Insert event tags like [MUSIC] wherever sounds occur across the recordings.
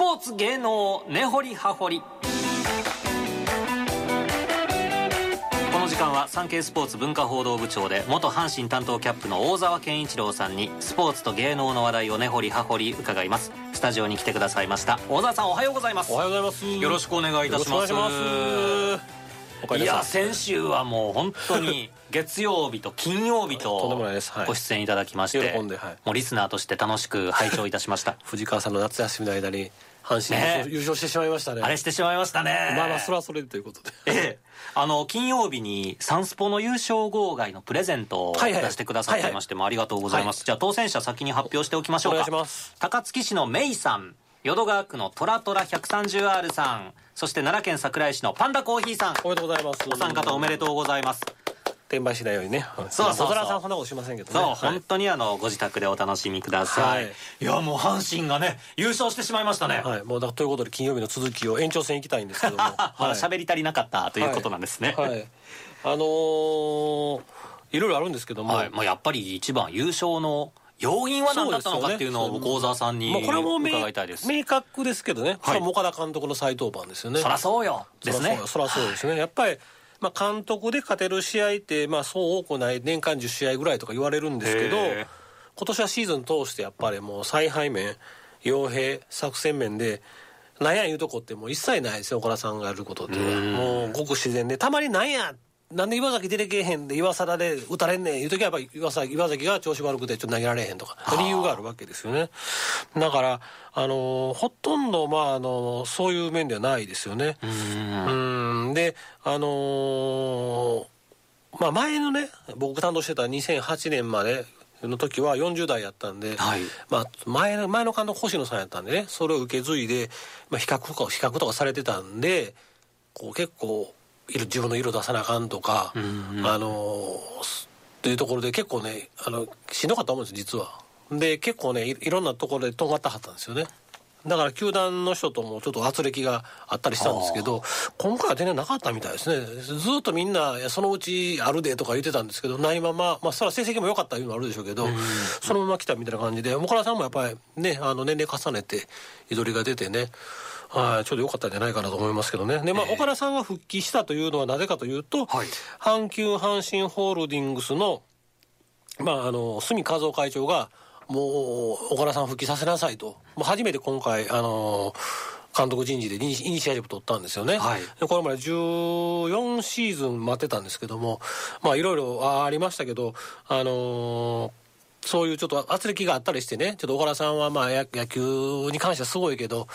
ポーツ芸能根掘り葉掘り。この時間は産経スポーツ文化報道部長で元阪神担当キャップの大沢健一郎さんにスポーツと芸能の話題を根掘り葉掘り伺います。スタジオに来てくださいました。大沢さんおはようございます。おはようございます。よろしくお願いいたします。いや先週はもう本当に [LAUGHS] 月曜日と金曜日とご出演いただきましてもうリスナーとして楽しく拝聴いたしました。[LAUGHS] 藤川さんの夏休みの間に阪神ね。優勝優勝してしまいましたね。あれしてしまいましたね。まあまあそれはそれでということで。ええ、あの金曜日にサンスポの優勝号外のプレゼントを出してくださってましてもありがとうございます、はいじゃあ当選者先に発表しておきましょうか。お願いします。高槻市のメイさん淀川区のトラトラ 130R さんそして奈良県桜井市のパンダコーヒーさん。おめでとうございます。お三方おめでとうございます転売しないようにね。そうそうそう。さんそんなことしませんけどねそう、はい。本当にあのご自宅でお楽しみください、はい。い、やもう阪神がね優勝してしまいましたね、はい。もうだということで金曜日の続きを延長戦行きたいんですけども。[LAUGHS] まだはい。喋り足りなかったということなんですね。はい。はい。あのーいろいろあるんですけども。はい、まあ、やっぱり一番優勝の要因は何だったのかっていうのをそうですよね。僕大沢さんにまあこれはも伺いたいです。明確ですけどね、はい。それは岡田監督の再登板ですよね。そらそうよ。ですね。そらそうそらそうですね、やっぱり、まあ、監督で勝てる試合って、まあ、そう多くない年間10試合ぐらいとか言われるんですけど今年はシーズン通してやっぱりもう采配面傭兵作戦面でなんや言うとこってもう一切ないですよ岡田さんがやることって。いうのはもうごく自然でたまになんやなんで岩崎出てけえへんで岩貞で打たれんねんいう時はやっぱり岩崎岩崎が調子悪くてちょっと投げられへんとか理由があるわけですよね。だからあのほとんどまああのそういう面ではないですよね。うん。であのーまあ前のね僕担当してた2008年までの時は40代やったんで、はい。まあ、前の前の監督星野さんやったんでねそれを受け継いで、まあ、比較とか比較とかされてたんでこう結構色自分の色出さなあかんとか、あのーすっていうところで結構ねあのしんどかったと思うんです実は。で結構ねいいろんなところで尖ったはったんですよね。だから球団の人ともちょっと圧力があったりしたんですけど今回は全然なかったみたいですねずっとみんなそのうちあるでとか言ってたんですけどないまままあそれは成績も良かったいうのはあるでしょうけどそのまま来たみたいな感じで岡田さんもやっぱりねあの年齢重ねて居取りが出てねはいちょうど良かったんじゃないかなと思いますけどね。でまあ岡田さんが復帰したというのはなぜかというと、はい。阪急阪神ホールディングスのまあ、あの住和夫会長がもう岡田さん復帰させなさいと。もう初めて今回あの監督人事でイニシアチブ取ったんですよね、はい。でこれまで14シーズン待ってたんですけどもまあいろいろあありましたけどあのそういうちょっと圧力があったりしてね、ちょっと岡田さんはまあ野野球に関してはすごいけど、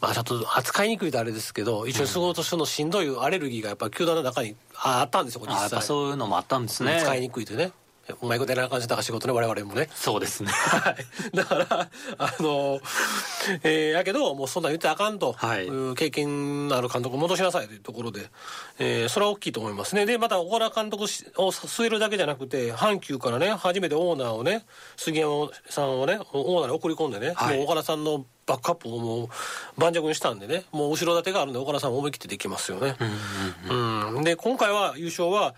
まあちょっと扱いにくいとあれですけど、一緒に仕事するのしんどいアレルギーがやっぱ球団の中にああったんですよ、実際。あそういうのもあったんですね使いにくいとね。うまいことやらな感じだから仕事ね、我々もね。そうですねはい。だから、あの、えーやけど、もうそんなん言ってあかんと、はい経験のある監督を戻しなさいというところで、えーそれは大きいと思いますね。で、また、小原監督を据えるだけじゃなくて、阪急からね、初めてオーナーをね、杉山さんをね、オーナーに送り込んでね、はいもう小原さんのバックアップをもう盤石にしたんでね、もう後ろ盾があるんで、小原さんも思い切ってできますよね。うんで、今回は優勝は、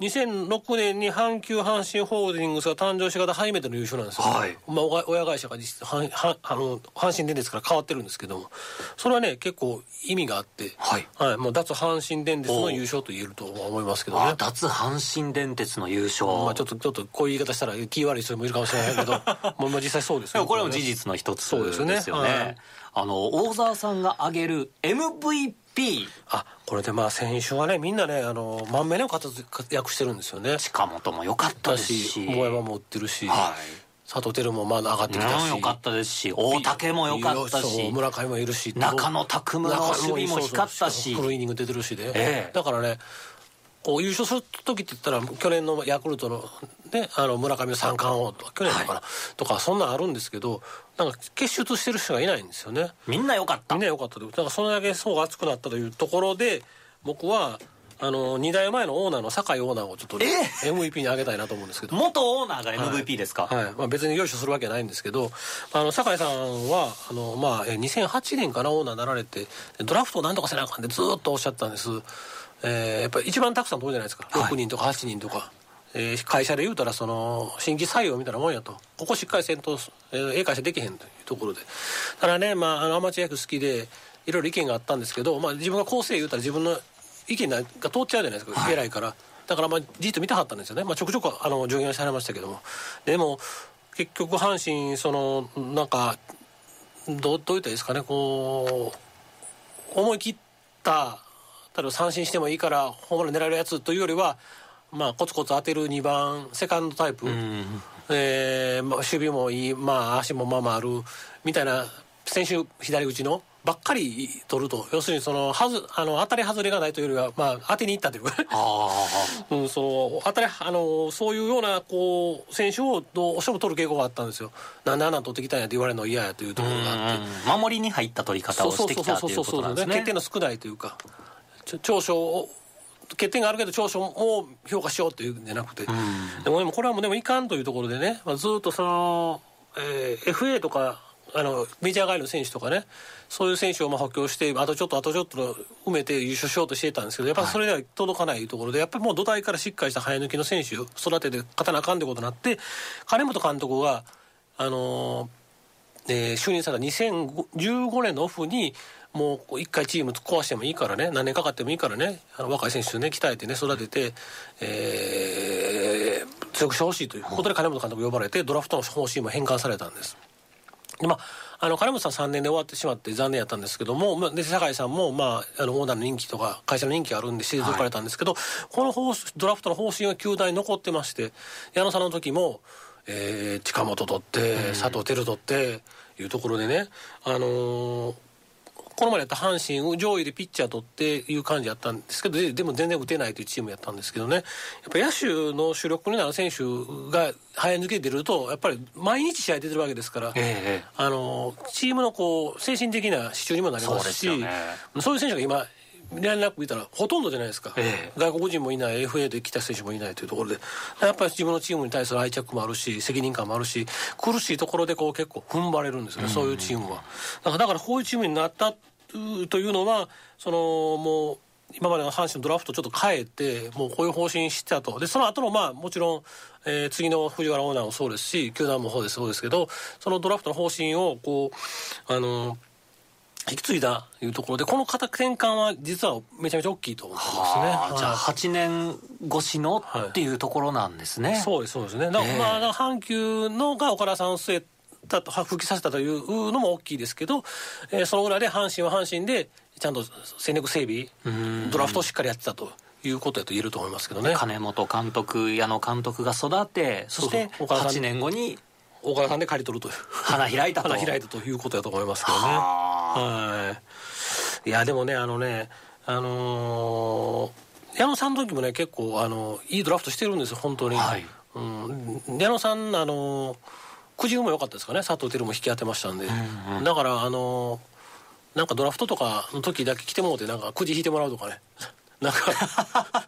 2006年に阪急阪神ホールディングスが誕生してから初めての優勝なんですよ、はい。まあ、親親会社が実質阪阪あの阪神電鉄から変わってるんですけども。それはね結構意味があって、はい。もう脱阪神電鉄の優勝と言えると思いますけどね。あ脱阪神電鉄の優勝、まあ、ちょっとちょっとこういう言い方したら気悪い人もいるかもしれないけど。[LAUGHS] もうまあ実際そうですでよもこれも事実の一つそうですよね。ですよね。はいあの大沢さんが挙げる MVP あこれでまあ先週はねみんなねあの満面の活躍してるんですよね。近本も良かっただですし。し大山も打ってるし、はい。佐藤輝もまあ上がってきたし、うん良かったですし大竹も良かったそしう村上もいるし中野拓夢の守備も光ったし。フルイニング出てるしで、ええ。だからねこう優勝する時って言ったら去年のヤクルトの,、ね、あの村上の三冠王とか去年のかな、とかそんなんあるんですけどなんか結出してる人がいないんですよね。みんな良かった。みんな良かったでだからそれだけ層が厚くなったというところで僕はあの2代前のオーナーの酒井オーナーをちょっと、MVP に挙げたいなと思うんですけど。元オーナーが MVP ですか、はい。まあ、別によいしょするわけはないんですけどあの酒井さんはあの、まあ、えー2008年かなオーナーになられてドラフトをなんとかせなあかんってずーっとおっしゃったんです、えーやっぱり一番たくさん取るじゃないですか。はい。6人とか8人とか、えー会社で言うたらその新規採用みたいなもんやとここしっかりせんと、えーええ会社できへんというとところで。ただね、まあ、あのアマチュア野球好きでいろいろ意見があったんですけど、まあ、自分が構成言うたら自分の意見が通っちゃうじゃないですか、はい、偉いから。だからまあじっと見たかったんですよね、まあ、ちょくちょくあの上限されましたけども。でも結局阪神そのなんかどうどう言ったらいいですかね。こう思い切った例えば三振してもいいからホームラン狙えるやつというよりはまあコツコツ当てる2番セカンドタイプ、うん、えー、まあ、守備もいい、まあ、足もまあまああるみたいな選手左打ちのばっかり取ると。要するにそのはずあの当たり外れがないというよりは、まあ、当てにいったという。か [LAUGHS] うん、そう当たりあのそういうようなこう選手をどうしても取る傾向があったんですよ。なんであんなん取ってきたんやって言われるの嫌やというところがあって。守りに入った取り方をしてきたということなんですね。欠点の少ないというか長所欠点があるけど長所も評価しようっていうんじゃなくて、でもでもこれはもうでもいかんというところでね、まあ、ずっとその、えー、FA とかあのメジャー外の選手とかねそういう選手をまあ補強してあとちょっとあとちょっと埋めて優勝しようとしていたんですけどやっぱりそれでは届かないところで、やっぱりもう土台からしっかりした生え抜きの選手を育てて勝たなあかんってことになって金本監督があのー、えー、就任された2015年のオフにもう一回チーム壊してもいいからね何年かかってもいいからねあの若い選手ね鍛えてね育てて、えー、強くしてほしいということで金本監督呼ばれてドラフトの方針も変換されたんです。でまああの金本さん3年で終わってしまって残念やったんですけども、まあ、で酒井さんも、まあ、あのオーナーの人気とか会社の人気があるんで退かれたんですけど、はい、この方ドラフトの方針は球団に残ってまして矢野さんの時も、えー、近本取って佐藤輝取っていうところでね、あのーこの前やった阪神上位でピッチャー取っていう感じやったんですけどでも全然打てないというチームやったんですけどね。やっぱ野手の主力になる選手が早抜け出るとやっぱり毎日試合出てるわけですから、えー、あのチームのこう精神的な支柱にもなりますしそう、ね,、いう選手が今連絡見たらほとんどじゃないですか、え外国人もいない FA で来た選手もいないというところで。やっぱり自分のチームに対する愛着もあるし責任感もあるし苦しいところでこう結構踏ん張れるんですよね、そういうチームは。だからだからこういうチームになったというのはそのもう今までの阪神のドラフトちょっと変えてもうこういう方針してたと。でその後のまあもちろん、えー、次の藤原オーナーもそうですし球団もそうですそうですけどそのドラフトの方針をこうあの引き継いだいうところでこの転換は実はめちゃめちゃ大きいと思いますね、はあ、じゃあ8年越しのっていうところなんですね、はい、そうですそうですね。だから、まあ、阪急のが岡田さんを据えたと復帰させたというのも大きいですけど、えー、その裏で阪神は阪神でちゃんと戦力整備ドラフトをしっかりやってたと。いうことやと言えると思いますけどね。金本監督矢野監督が育てそして8年後に岡田さんで借り取るという。花開いたと。花開いたということやと思いますけどねはい。いやでもねあのねあのー、矢野さんの時もね結構あのいいドラフトしてるんですよ本当に、はい、うん、矢野さんあのーくじ運も良かったですかね佐藤輝も引き当てましたんで、うんうん、だからあのなんかドラフトとかの時だけ来てもらってなんかくじ引いてもらうとかね。なんか [LAUGHS]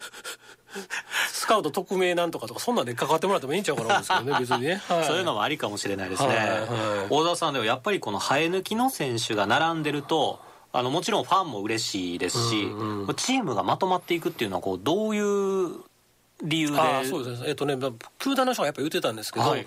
スカウト匿名なんとかとかそんなんで関わってもらってもいいんちゃうかなですけどね [LAUGHS] 別にね、はい、そういうのもありかもしれないですね、はいはい、大田さんではやっぱりこの生え抜きの選手が並んでるとあのもちろんファンも嬉しいですし、うんうん、チームがまとまっていくっていうのはこうどういう理由で？そうですね。えっとね球団の人がやっぱ言ってたんですけど、はい、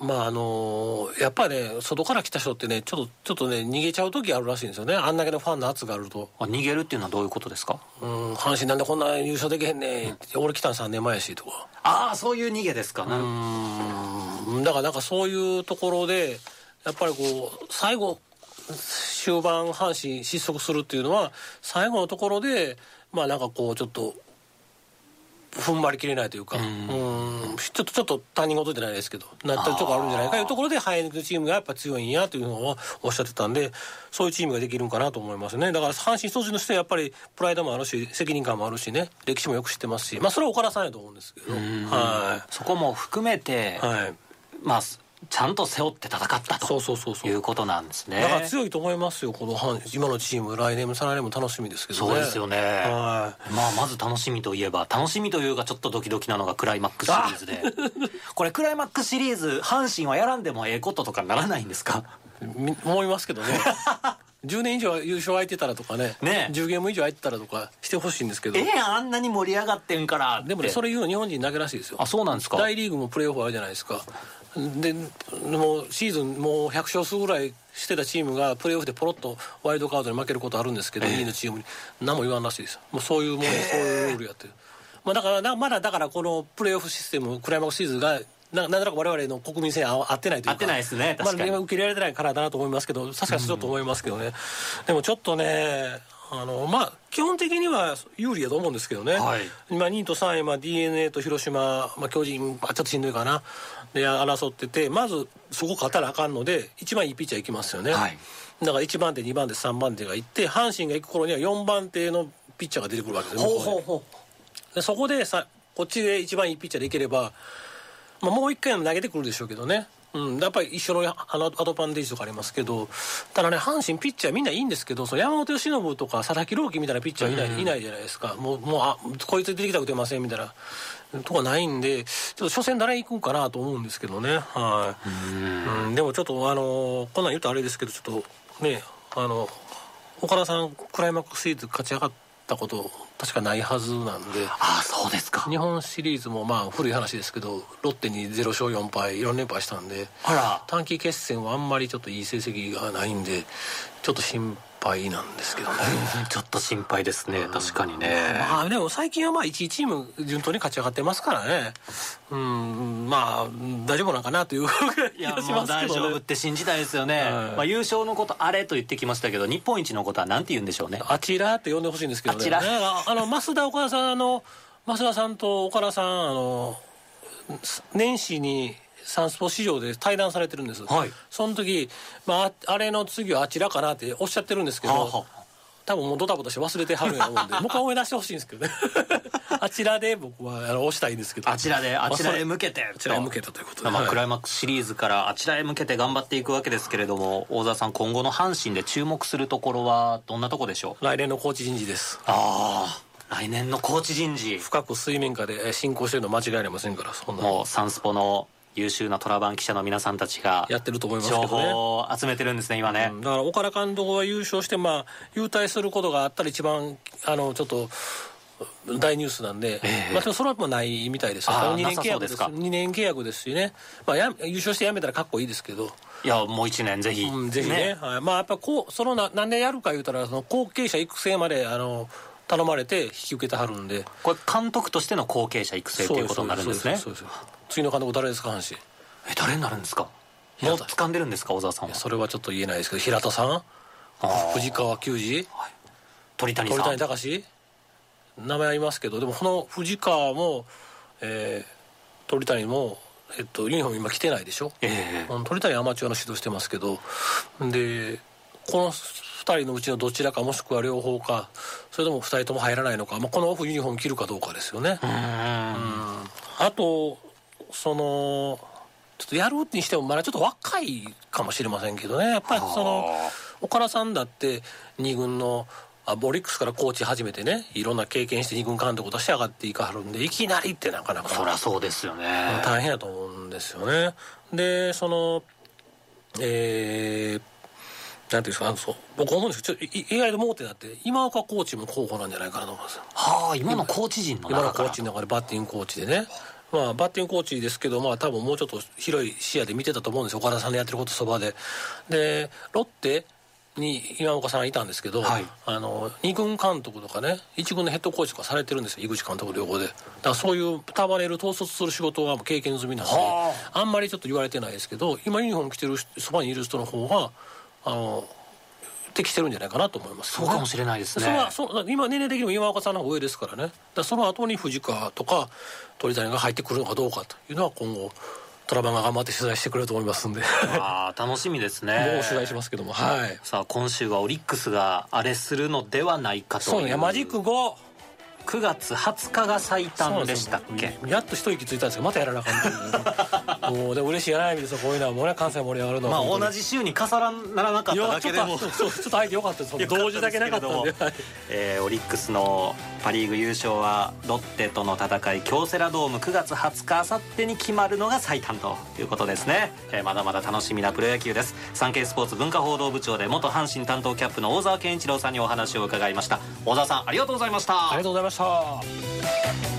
まああのやっぱりね外から来た人ってねちょっとちょっとね逃げちゃう時あるらしいんですよね。あんだけのファンの圧があると。あ逃げるっていうのはどういうことですか？うん阪神なんでこんな優勝できへんねん、うん、俺来たん3年前やしとか。ああそういう逃げですか。うん。だからなんかそういうところでやっぱりこう最後終盤阪神失速するっていうのは最後のところでまあなんかこうちょっと踏ん張りきれないというか、うん、ちょっとちょっと他人事じゃないですけどなったりとかあるんじゃないかというところで生え抜くチームがやっぱ強いんやというのをおっしゃってたんでそういうチームができるんかなと思いますね。だから阪神・巨人のしてやっぱりプライドもあるし責任感もあるしね。歴史もよく知ってますし。まあそれは岡田さんやと思うんですけど、はい、そこも含めて、はい、まあちゃんと背負って戦ったとそうそうそうそう。いうことなんですね。だから強いと思いますよこの今のチーム。来年も再来年も楽しみですけどね。そうですよね、はい、まあまず楽しみといえば楽しみというかちょっとドキドキなのがクライマックスシリーズで。[LAUGHS] これクライマックスシリーズ阪神はやらんでもええこととかならないんですか？思いますけどね。[LAUGHS] 10年以上優勝空いてたらとかね。ね10ゲーム以上空いてたらとかしてほしいんですけど。ええあんなに盛り上がってんからでもねそれ言うの日本人だけらしいですよ。あそうなんですか。大リーグもプレーオフあるじゃないですかでもうシーズンもう100勝数ぐらいしてたチームがプレーオフでポロッとワイルドカードに負けることあるんですけど、えー、2位のチームに。何も言わんらしいです。もうそういうもん、え。ー、そういうルールやってる、まあ、だからまだだからこのプレーオフシステムクライマックスシーズンがななんとなく我々の国民性合ってないというか。合ってないですねまあ、今受け入れられてないからだなと思いますけど確かにちょっと思いますけどね、うん、でもちょっとねあのまあ基本的には有利だと思うんですけどね、はい、今2位と3位、まあ、d n a と広島、まあ、巨人、まあ、ちょっとしんどいかな。で争っててまずそこ勝たなあかんので一番いいピッチャーいきますよね、はい、だから1番手2番手3番手がいって阪神が行く頃には4番手のピッチャーが出てくるわけですよで。そこでさこっちで一番いいピッチャーでいければ、まあ、もう一回も投げてくるでしょうけどねうん、やっぱり一緒のアドバンテージとかありますけどただね阪神ピッチャーみんないいんですけどその山本由伸とか佐々木朗希みたいなピッチャーいないうん、いないじゃないですか。もうもうあこいつ出てきたく出ませんみたいなとかないんでちょっと初戦誰行くんかなと思うんですけどね。はい、うん、でもちょっとあのこんなん言うとあれですけどちょっとねあの岡田さんクライマックスシリーズ勝ち上がったこと確かないはずなんで。ああそうですか。日本シリーズもまあ古い話ですけどロッテに0勝4敗4連敗したんであら。短期決戦はあんまりちょっといい成績がないんでちょっと心配なんですけどね。[LAUGHS] ちょっと心配ですね。確かにね。まあでも最近はまあ1チーム順当に勝ち上がってますからね。うん。まあ大丈夫なんかなという気がしますけど、ね、大丈夫って信じたいですよね、はい、まあ、優勝のことあれと言ってきましたけど日本一のことは何て言うんでしょうね。あちらって呼んでほしいんですけどね。あちら。あの増田岡田さんあの増田さんと岡田さんあの年始にサンスポ市場で対談されてるんです、はい、その時、まあ、あれの次はあちらかなっておっしゃってるんですけど、はあはあ。多分もうドタバタして忘れてはるようなもんでもう一回思い出してほしいんですけどね。[LAUGHS] あちらで僕はあの押したいんですけど。あちらであちらへ向けてあちらへ向けたということで、まあ、クライマックスシリーズからあちらへ向けて頑張っていくわけですけれども大沢さん今後の阪神で注目するところはどんなとこでしょう？来年のコーチ人事です。ああ来年のコーチ人事。深く水面下で進行してるの間違いありませんからそんな。もうサンスポの優秀なトラバン記者の皆さんたちがやってると思いますけど、ね、情報を集めてるんですね今ね、うん、だから岡田監督が優勝してまあ優退することがあったら一番あのちょっと大ニュースなんで、えー、まあ、それはもうないみたいです2年契約ですです。2年契約ですしね、まあ、や優勝して辞めたらかっこいいですけど。いやもう1年ぜひ、うん、ぜひね、ね、はい、まあやっぱこうそのななんでやるか言うたらその後継者育成まであの頼まれて引き受けてはるんで。これ監督としての後継者育成ということになるんですね？そうです次の監督誰ですか阪神？え誰になるんですか？もう掴んでるんですか？小沢さんはそれはちょっと言えないですけど平田さん？藤川球児、はい、鳥谷さん。鳥谷隆？名前ありますけどでもこの藤川も、えー、鳥谷も、えっと、ユニフォーム今着てないでしょ、えー、鳥谷アマチュアの指導してますけど。でこの2人のうちのどちらかもしくは両方かそれとも2人とも入らないのか、まあ、このオフユニフォーム着るかどうかですよね。うん。あとそのちょっとやるにしてもまだちょっと若いかもしれませんけどね。やっぱりその岡田さんだって2軍のあボリックスからコーチ始めてねいろんな経験して2軍監督として上がっていかはるんでいきなりってなかなか。そりゃそうですよね。大変やと思うんですよね。でそのえーなんていうんですか、あのそう。僕思うんですけど、意外と盲点だって、今岡コーチも候補なんじゃないかなと思います。はあ、今のコーチ陣の今のコーチの中でバッティングコーチでね。まあ、バッティングコーチですけど、まあ、多分もうちょっと広い視野で見てたと思うんですよ。岡田さんのやってることそばで。でロッテに今岡さんいたんですけど、はい、あの2軍監督とかね1軍のヘッドコーチとかされてるんですよ。井口監督両方で。だからそういう束ねる統率する仕事は経験済みなんであ。んまりちょっと言われてないですけど今ユニフォーム着てるそばにいる人の方があの適してるんじゃないかなと思います、ね、そうかもしれないですね。それはそう今年齢的にも今岡さんの方が上ですからね。だその後に藤川とか鳥谷が入ってくるのかどうかというのは今後トラバンが頑張って取材してくれると思いますんで。ああ楽しみですね。もう取材しますけどもはい。さあ今週はオリックスがあれするのではないかという。そうねマジック5 9月20日が最短でしたっけ？やっと一息ついたんですけどまたやらなあかんもうでも嬉しいやないですよこういうのはもうね関西盛り上がるのはまあ同じ週に重ならなかっただけでも。ちょっとちょっと相手よかったです。同時だけなかったんで、[LAUGHS] えー、オリックスのパ・リーグ優勝はロッテとの戦い京セラドーム9月20日あさってに決まるのが最短ということですね、えー、まだまだ楽しみなプロ野球です。サンケイスポーツ文化報道部長で元阪神担当キャップの大沢健一郎さんにお話を伺いました。大沢さんありがとうございました。ありがとうございました